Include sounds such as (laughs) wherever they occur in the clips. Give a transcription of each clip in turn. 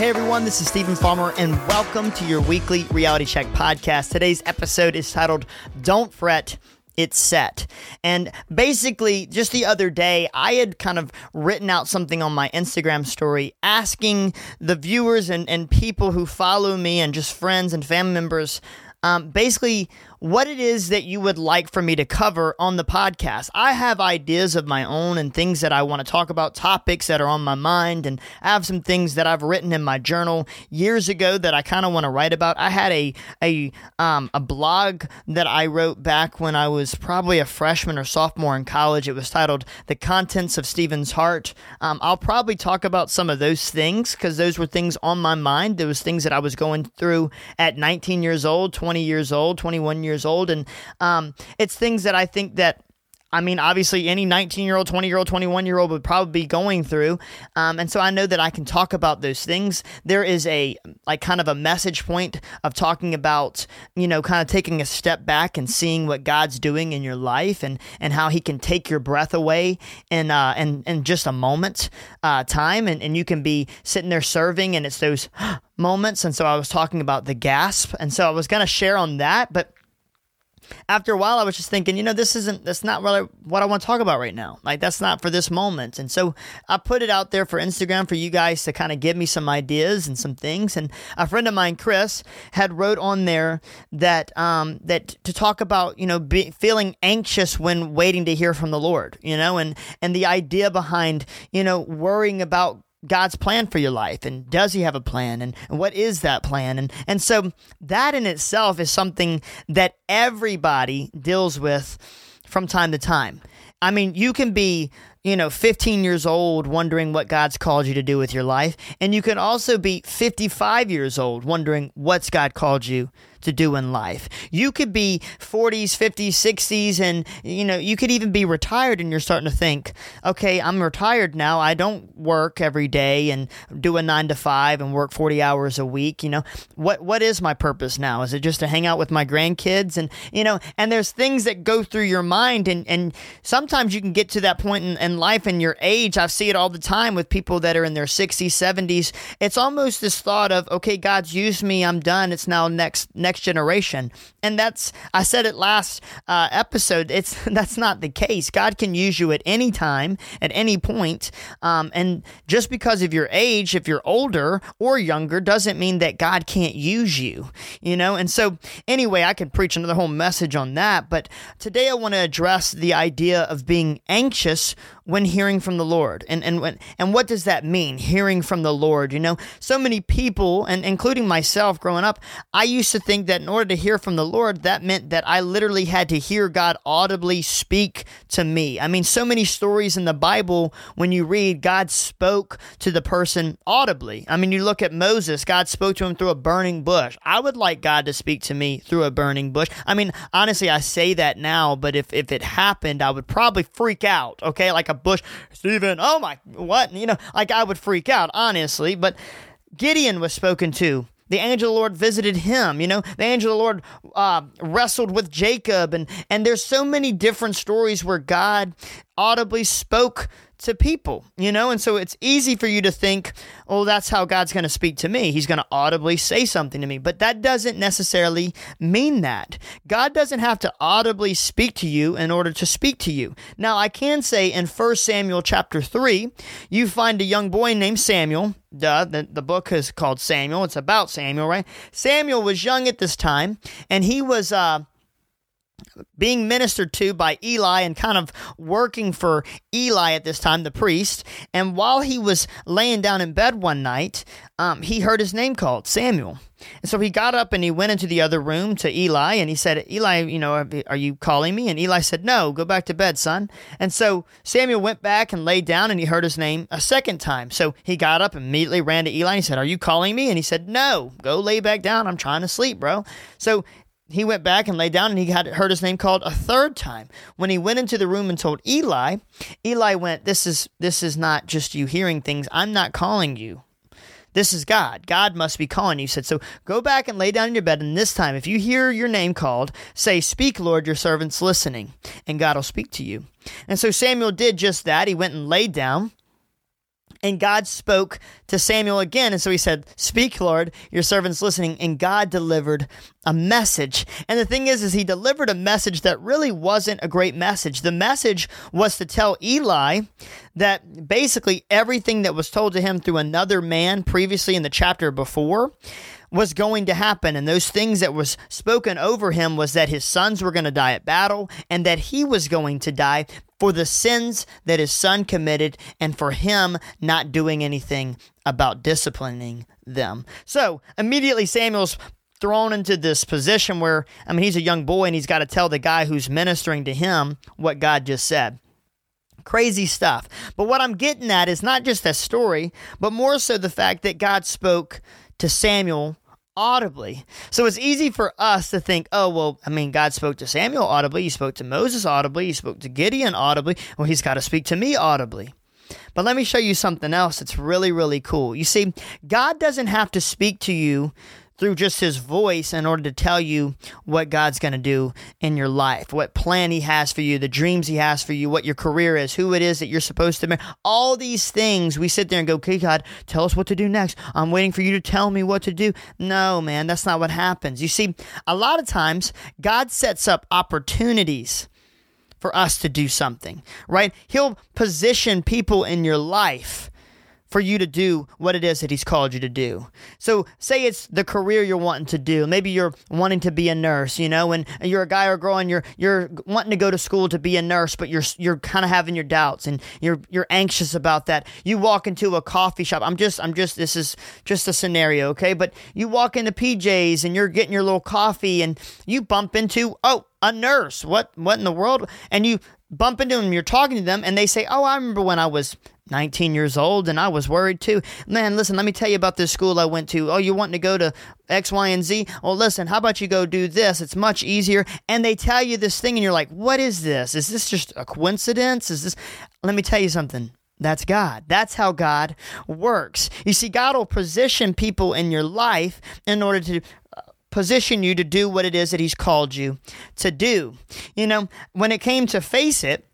Hey everyone, this is Stephen Farmer, and welcome to your weekly Reality Check podcast. Today's episode is titled Don't Fret. It's set. And basically, just the other day, I had kind of written out something on my Instagram story asking the viewers and, and people who follow me and just friends and family members um, basically what it is that you would like for me to cover on the podcast. I have ideas of my own and things that I want to talk about, topics that are on my mind, and I have some things that I've written in my journal years ago that I kind of want to write about. I had a a um, a blog that I wrote back when I was probably a freshman or sophomore in college. It was titled "The Contents of Stephen's Heart." Um, I'll probably talk about some of those things because those were things on my mind. Those things that I was going through at 19 years old, 20 years old, 21 years years old, and um, it's things that I think that. I mean, obviously, any 19 year old, 20 year old, 21 year old would probably be going through. Um, and so I know that I can talk about those things. There is a, like, kind of a message point of talking about, you know, kind of taking a step back and seeing what God's doing in your life and, and how He can take your breath away in, uh, in, in just a moment uh, time. And, and you can be sitting there serving, and it's those (gasps) moments. And so I was talking about the gasp. And so I was going to share on that. But after a while, I was just thinking, you know, this isn't, that's not really what I want to talk about right now. Like, that's not for this moment. And so I put it out there for Instagram for you guys to kind of give me some ideas and some things. And a friend of mine, Chris, had wrote on there that, um, that to talk about, you know, be, feeling anxious when waiting to hear from the Lord, you know, and, and the idea behind, you know, worrying about God's plan for your life and does he have a plan and, and, what is that plan and and so that in itself is something that everybody deals with from time to time. I mean, you can be, you know, 15 years old wondering what God's called you to do with your life, and you can also be 55 years old wondering what's God called you to do in life. You could be 40s, 50s, 60s, and you know, you could even be retired and you're starting to think, okay, I'm retired now. I don't work every day and do a nine to five and work 40 hours a week. You know, what what is my purpose now? Is it just to hang out with my grandkids? And you know, and there's things that go through your mind and, and sometimes you can get to that point in, in life and your age. I see it all the time with people that are in their 60s, 70s. It's almost this thought of, okay, God's used me, I'm done. It's now next next next generation. And that's I said it last uh, episode. It's (laughs) that's not the case. God can use you at any time, at any point. Um, and just because of your age, if you're older or younger, doesn't mean that God can't use you. You know. And so anyway, I could preach another whole message on that. But today I want to address the idea of being anxious when hearing from the Lord. And and when, and what does that mean? Hearing from the Lord, you know? So many people and including myself growing up, I used to think that in order to hear from the Lord, that meant that I literally had to hear God audibly speak to me. I mean, so many stories in the Bible when you read God spoke to the person audibly. I mean, you look at Moses, God spoke to him through a burning bush. I would like God to speak to me through a burning bush. I mean, honestly, I say that now, but if if it happened, I would probably freak out, okay? Like a bush. Stephen, oh my, what? You know, like I would freak out, honestly. But Gideon was spoken to. The angel of the Lord visited him. You know, the angel of the Lord uh, wrestled with Jacob, and and there's so many different stories where God audibly spoke to people, you know? And so it's easy for you to think, oh, that's how God's going to speak to me. He's going to audibly say something to me. But that doesn't necessarily mean that. God doesn't have to audibly speak to you in order to speak to you. Now, I can say in 1 Samuel chapter 3, you find a young boy named Samuel. Duh, the, the book is called Samuel. It's about Samuel, right? Samuel was young at this time, and he was. Uh, being ministered to by Eli and kind of working for Eli at this time, the priest. And while he was laying down in bed one night, um, he heard his name called, Samuel. And so he got up and he went into the other room to Eli and he said, Eli, you know, are you calling me? And Eli said, No, go back to bed, son. And so Samuel went back and laid down and he heard his name a second time. So he got up, and immediately ran to Eli and he said, Are you calling me? And he said, No, go lay back down. I'm trying to sleep, bro. So he went back and lay down and he had heard his name called a third time. When he went into the room and told Eli, Eli went, This is this is not just you hearing things. I'm not calling you. This is God. God must be calling you. He said, So go back and lay down in your bed, and this time, if you hear your name called, say, Speak, Lord, your servant's listening, and God will speak to you. And so Samuel did just that. He went and laid down. And God spoke to Samuel again. And so he said, Speak, Lord, your servant's listening. And God delivered a message. And the thing is, is he delivered a message that really wasn't a great message. The message was to tell Eli that basically everything that was told to him through another man previously in the chapter before was going to happen and those things that was spoken over him was that his sons were going to die at battle and that he was going to die for the sins that his son committed and for him not doing anything about disciplining them. So immediately Samuel's thrown into this position where, I mean, he's a young boy and he's got to tell the guy who's ministering to him what God just said. Crazy stuff. But what I'm getting at is not just that story, but more so the fact that God spoke to Samuel audibly. So it's easy for us to think, oh, well, I mean, God spoke to Samuel audibly, he spoke to Moses audibly, he spoke to Gideon audibly. Well, he's got to speak to me audibly. But let me show you something else that's really, really cool. You see, God doesn't have to speak to you through just his voice in order to tell you what God's going to do in your life, what plan he has for you, the dreams he has for you, what your career is, who it is that you're supposed to marry. All these things we sit there and go, okay, God, tell us what to do next. I'm waiting for you to tell me what to do. No, man, that's not what happens. You see, a lot of times God sets up opportunities for us to do something, right? He'll position people in your life for you to do what it is that he's called you to do. So, say it's the career you're wanting to do. Maybe you're wanting to be a nurse, you know, and you're a guy or girl and you're you're wanting to go to school to be a nurse, but you're you're kind of having your doubts and you're you're anxious about that. You walk into a coffee shop. I'm just I'm just this is just a scenario, okay? But you walk into PJ's and you're getting your little coffee and you bump into oh, a nurse. What what in the world? And you bump into them, you're talking to them, and they say, Oh, I remember when I was 19 years old and I was worried too. Man, listen, let me tell you about this school I went to. Oh, you want to go to X, Y, and Z? Well, listen, how about you go do this? It's much easier. And they tell you this thing and you're like, what is this? Is this just a coincidence? Is this. Let me tell you something. That's God. That's how God works. You see, God will position people in your life in order to uh, position you to do what it is that He's called you to do. You know, when it came to face it,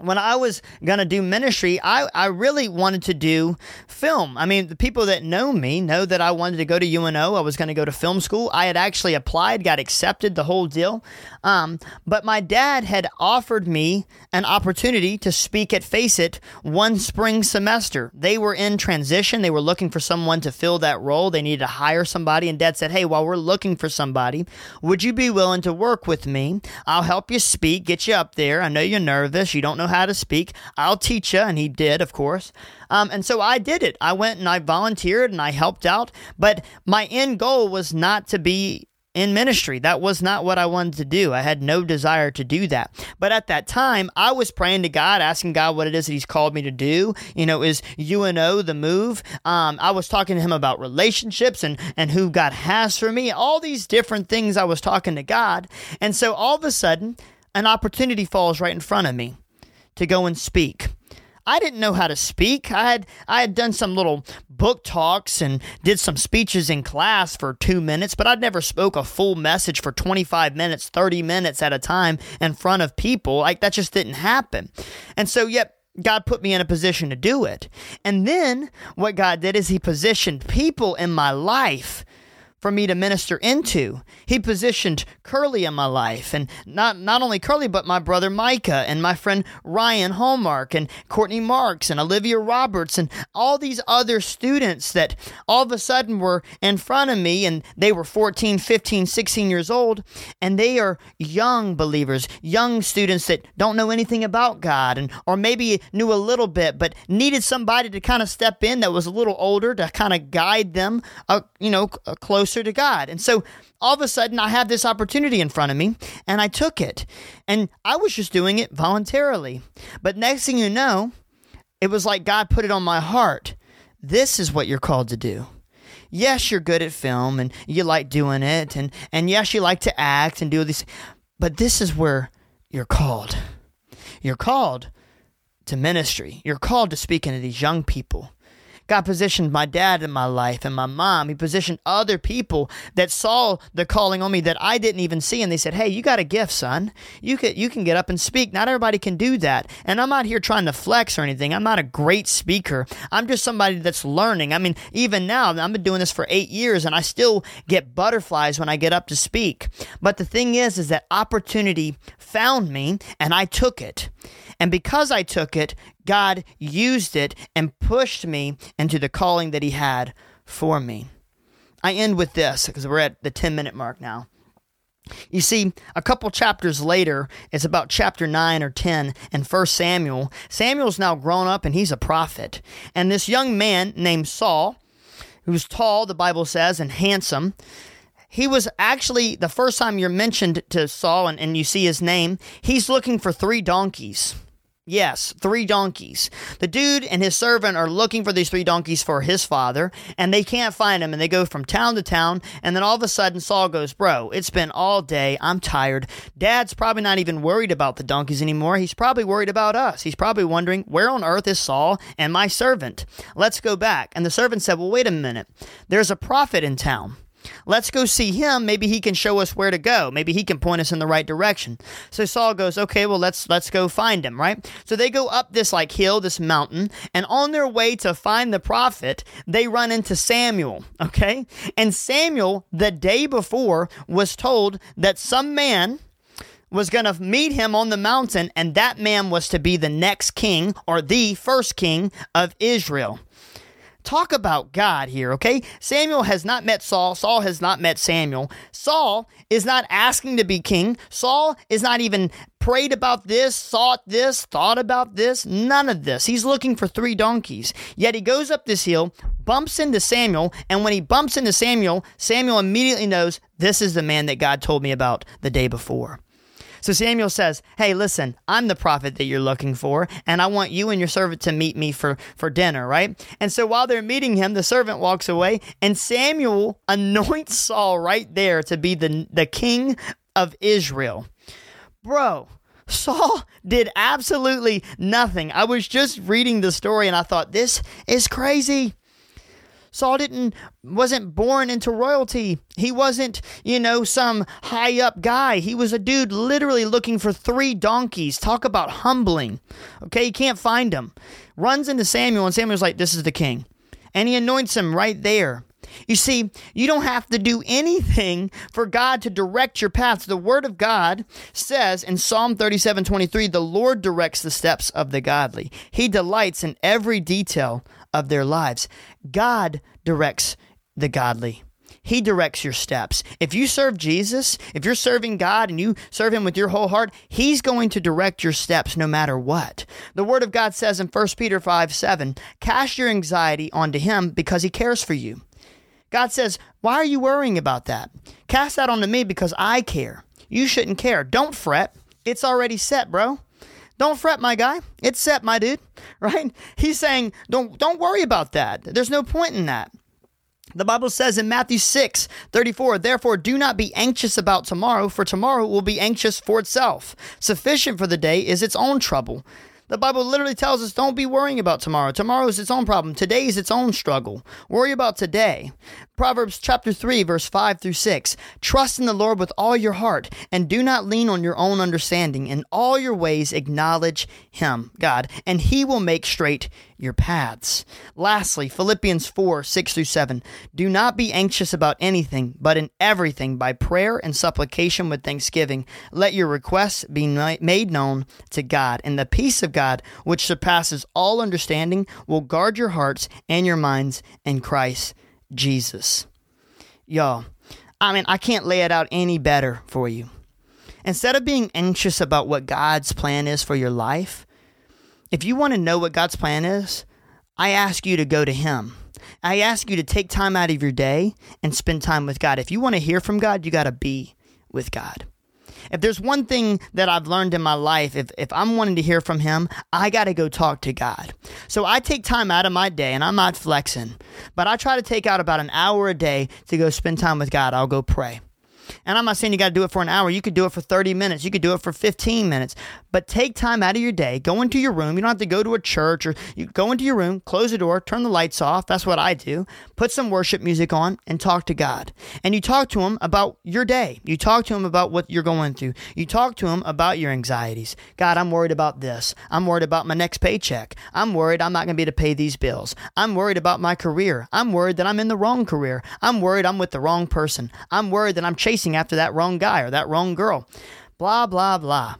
when I was going to do ministry, I, I really wanted to do film. I mean, the people that know me know that I wanted to go to UNO. I was going to go to film school. I had actually applied, got accepted, the whole deal. Um, but my dad had offered me an opportunity to speak at Face It one spring semester. They were in transition. They were looking for someone to fill that role. They needed to hire somebody. And dad said, Hey, while we're looking for somebody, would you be willing to work with me? I'll help you speak, get you up there. I know you're nervous. You don't know how to speak. I'll teach you. And he did, of course. Um, and so I did it. I went and I volunteered and I helped out. But my end goal was not to be in ministry. That was not what I wanted to do. I had no desire to do that. But at that time, I was praying to God, asking God what it is that He's called me to do. You know, is UNO the move? Um, I was talking to Him about relationships and, and who God has for me, all these different things I was talking to God. And so all of a sudden, an opportunity falls right in front of me to go and speak. I didn't know how to speak. I had I had done some little book talks and did some speeches in class for 2 minutes, but I'd never spoke a full message for 25 minutes, 30 minutes at a time in front of people. Like that just didn't happen. And so yet God put me in a position to do it. And then what God did is he positioned people in my life for me to minister into. He positioned Curly in my life, and not not only Curly, but my brother Micah and my friend Ryan Hallmark and Courtney Marks and Olivia Roberts and all these other students that all of a sudden were in front of me and they were 14, 15, 16 years old and they are young believers, young students that don't know anything about God and or maybe knew a little bit but needed somebody to kind of step in that was a little older to kind of guide them, uh, you know, close closer to God. And so all of a sudden, I have this opportunity in front of me, and I took it. And I was just doing it voluntarily. But next thing you know, it was like God put it on my heart. This is what you're called to do. Yes, you're good at film and you like doing it, and, and yes, you like to act and do these, but this is where you're called. You're called to ministry. You're called to speak into these young people. God positioned my dad in my life and my mom. He positioned other people that saw the calling on me that I didn't even see. And they said, Hey, you got a gift, son. You can, you can get up and speak. Not everybody can do that. And I'm not here trying to flex or anything. I'm not a great speaker. I'm just somebody that's learning. I mean, even now, I've been doing this for eight years and I still get butterflies when I get up to speak. But the thing is, is that opportunity found me and I took it. And because I took it, God used it and pushed me into the calling that He had for me. I end with this because we're at the 10 minute mark now. You see, a couple chapters later, it's about chapter 9 or 10 in 1 Samuel. Samuel's now grown up and he's a prophet. And this young man named Saul, who's tall, the Bible says, and handsome, he was actually the first time you're mentioned to Saul and, and you see his name, he's looking for three donkeys. Yes, three donkeys. The dude and his servant are looking for these three donkeys for his father, and they can't find them. And they go from town to town. And then all of a sudden, Saul goes, Bro, it's been all day. I'm tired. Dad's probably not even worried about the donkeys anymore. He's probably worried about us. He's probably wondering, Where on earth is Saul and my servant? Let's go back. And the servant said, Well, wait a minute. There's a prophet in town. Let's go see him. Maybe he can show us where to go. Maybe he can point us in the right direction. So Saul goes, okay, well let's let's go find him, right? So they go up this like hill, this mountain, and on their way to find the prophet, they run into Samuel, (laughs) okay? And Samuel the day before was told that some man was going to meet him on the mountain, and that man was to be the next king or the first king of Israel. Talk about God here, okay? Samuel has not met Saul. Saul has not met Samuel. Saul is not asking to be king. Saul is not even prayed about this, sought this, thought about this. None of this. He's looking for three donkeys. Yet he goes up this hill, bumps into Samuel, and when he bumps into Samuel, Samuel immediately knows this is the man that God told me about the day before. So Samuel says, Hey, listen, I'm the prophet that you're looking for, and I want you and your servant to meet me for, for dinner, right? And so while they're meeting him, the servant walks away, and Samuel anoints Saul right there to be the, the king of Israel. Bro, Saul did absolutely nothing. I was just reading the story and I thought, this is crazy. Saul didn't wasn't born into royalty. He wasn't, you know, some high up guy. He was a dude literally looking for three donkeys. Talk about humbling. Okay, he can't find them. Runs into Samuel and Samuel's like, "This is the king." And he anoints him right there. You see, you don't have to do anything for God to direct your paths. The Word of God says in Psalm 37 23, the Lord directs the steps of the godly. He delights in every detail of their lives. God directs the godly. He directs your steps. If you serve Jesus, if you're serving God and you serve Him with your whole heart, He's going to direct your steps no matter what. The Word of God says in 1 Peter 5 7, cast your anxiety onto Him because He cares for you. God says, Why are you worrying about that? Cast that onto me because I care. You shouldn't care. Don't fret. It's already set, bro. Don't fret, my guy. It's set, my dude. (laughs) Right? He's saying, don't don't worry about that. There's no point in that. The Bible says in Matthew 6 34, therefore do not be anxious about tomorrow, for tomorrow will be anxious for itself. Sufficient for the day is its own trouble. The Bible literally tells us don't be worrying about tomorrow. Tomorrow is its own problem. Today is its own struggle. Worry about today. Proverbs chapter 3 verse 5 through 6. Trust in the Lord with all your heart and do not lean on your own understanding. In all your ways acknowledge him, God, and he will make straight your paths. Lastly, Philippians 4 6 through 7. Do not be anxious about anything, but in everything, by prayer and supplication with thanksgiving, let your requests be made known to God. And the peace of God, which surpasses all understanding, will guard your hearts and your minds in Christ Jesus. Y'all, I mean, I can't lay it out any better for you. Instead of being anxious about what God's plan is for your life, if you want to know what God's plan is, I ask you to go to Him. I ask you to take time out of your day and spend time with God. If you want to hear from God, you got to be with God. If there's one thing that I've learned in my life, if, if I'm wanting to hear from Him, I got to go talk to God. So I take time out of my day, and I'm not flexing, but I try to take out about an hour a day to go spend time with God. I'll go pray. And I'm not saying you got to do it for an hour. You could do it for 30 minutes. You could do it for 15 minutes. But take time out of your day, go into your room. You don't have to go to a church or you go into your room, close the door, turn the lights off. That's what I do. Put some worship music on and talk to God. And you talk to him about your day. You talk to him about what you're going through. You talk to him about your anxieties. God, I'm worried about this. I'm worried about my next paycheck. I'm worried I'm not going to be able to pay these bills. I'm worried about my career. I'm worried that I'm in the wrong career. I'm worried I'm with the wrong person. I'm worried that I'm chasing after that wrong guy or that wrong girl. Blah, blah, blah.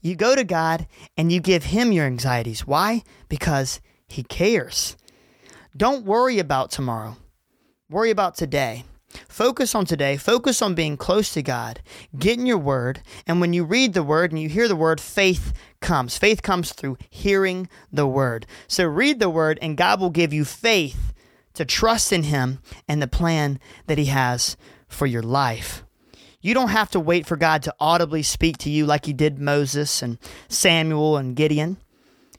You go to God and you give Him your anxieties. Why? Because He cares. Don't worry about tomorrow, worry about today. Focus on today. Focus on being close to God. Get in your word. And when you read the word and you hear the word, faith comes. Faith comes through hearing the word. So read the word, and God will give you faith to trust in Him and the plan that He has for your life. You don't have to wait for God to audibly speak to you like He did Moses and Samuel and Gideon.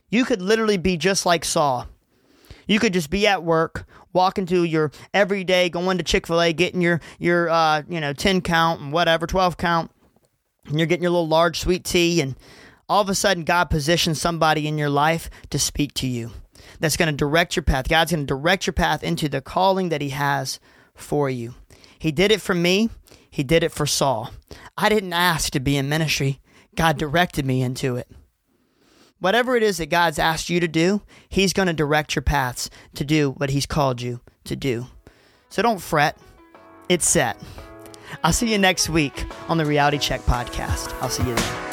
You could literally be just like Saul. You could just be at work, walking to your everyday, going to Chick Fil A, getting your your uh, you know ten count and whatever twelve count, and you're getting your little large sweet tea, and all of a sudden God positions somebody in your life to speak to you. That's going to direct your path. God's going to direct your path into the calling that He has for you. He did it for me. He did it for Saul. I didn't ask to be in ministry. God directed me into it. Whatever it is that God's asked you to do, He's going to direct your paths to do what He's called you to do. So don't fret. It's set. I'll see you next week on the Reality Check podcast. I'll see you then.